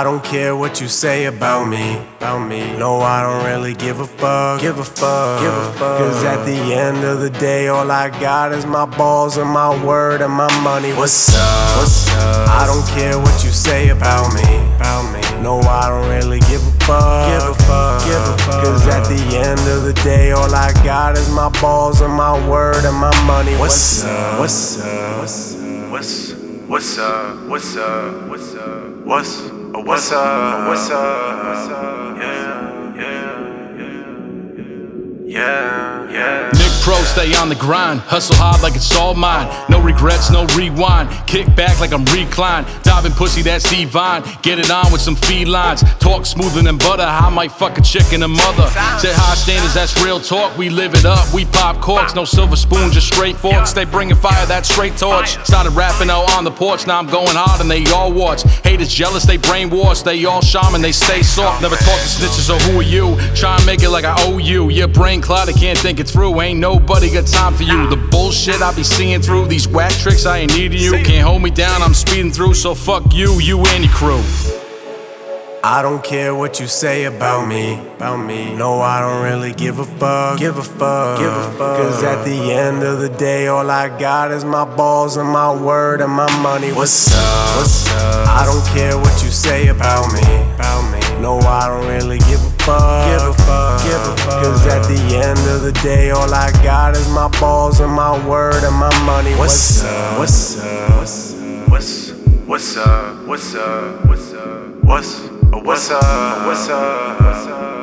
I don't care what you say about me, about me. No, I don't really give a fuck, give a fuck, give a fuck. Cause at the end of the day, all I got is my balls and my word and my money. What's up? What's up? I don't care what you say about me, about me. No, I don't really give a fuck, give a fuck, give a fuck. Cause at the end of the day, all I got is my balls and my word and my money. What's up? What's up? What's up? What's what's up? What's up? What's up? What's uh, what's up? What's up? What's up? Yeah, yeah, yeah, yeah, yeah. Pro, stay on the grind. Hustle hard like it's all mine. No regrets, no rewind. Kick back like I'm reclined. Diving pussy, that's divine. Get it on with some felines. Talk smoother than butter. I might fuck a chick and a mother. Set high standards, that's real talk. We live it up. We pop corks. No silver spoon, just straight forks. They bringing fire, that straight torch. Started rapping out on the porch. Now I'm going hard and they all watch. Haters jealous, they brainwash. They all shaman, they stay soft. Never talk to snitches, so who are you? Try and make it like I owe you. Your brain clouded, can't think it through. Ain't nobody got time for you. The bullshit I be seeing through. These whack tricks, I ain't needing you. Can't hold me down, I'm speeding through. So fuck you, you and your crew. I don't care what you say about me, about me. No, I don't really give a fuck, give a fuck, give a fuck. Cause at the end of the day, all I got is my balls and my word and my money. What's up? What's up? I don't care what you say about me, about me. No, I don't really give a fuck, give a fuck, give a fuck. Cause at the end of the day, all I got is my balls and my word and my money. What's up? What's up? What's up? What's what's up? What's up? What's up? What's what's up? What's up? What's up?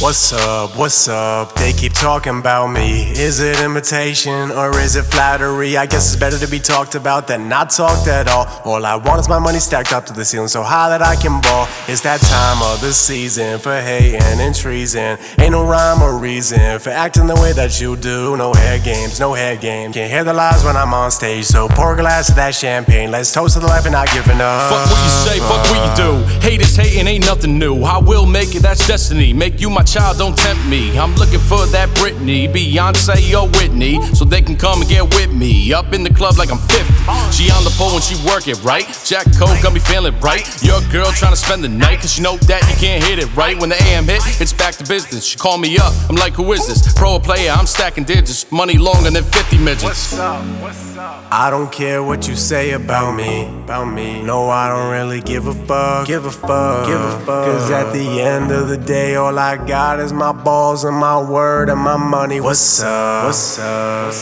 What's up? What's up? They keep talking about me. Is it imitation or is it flattery? I guess it's better to be talked about than not talked at all. All I want is my money stacked up to the ceiling so high that I can ball. It's that time of the season for hating and treason. Ain't no rhyme or reason for acting the way that you do. No hair games, no hair games. Can't hear the lies when I'm on stage, so pour a glass of that champagne. Let's toast to the life and not giving up. Fuck what you say, fuck what you do. Haters hating ain't nothing new. I will make it, that's destiny. Make you my child, don't tempt me. I'm looking for that Britney, Beyonce or Whitney, so they can come and get with me. Up in the club like I'm 50. She on the pole when she work it right. Jack Coke got me feeling right. Your girl trying to spend the night, cause you know that you can't hit it right. When the AM hit, it's back to business. She call me up, I'm like, who is this? Pro or player, I'm stacking digits. Money longer than 50 midgets. What's up? What's up? I don't care what you say about me, about me. No, I don't really give a fuck, give a fuck, give a fuck. Cause at the end of the day, all I got is my balls and my word and my money. What's up? What's up?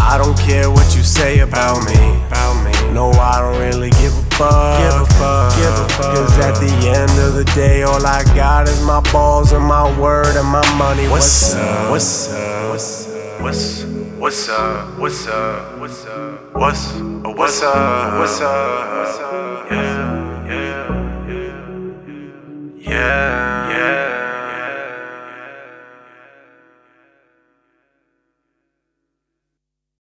I don't care what you say about me, about me. No, I don't really give a fuck, give a fuck, give a fuck. Cause at the end of the day, all I got is my balls and my word and my money. What's up? What's up? What's up? What's what's up? What's up? What's up? What's uh, what's up? What's up? What's up? Yeah, yeah.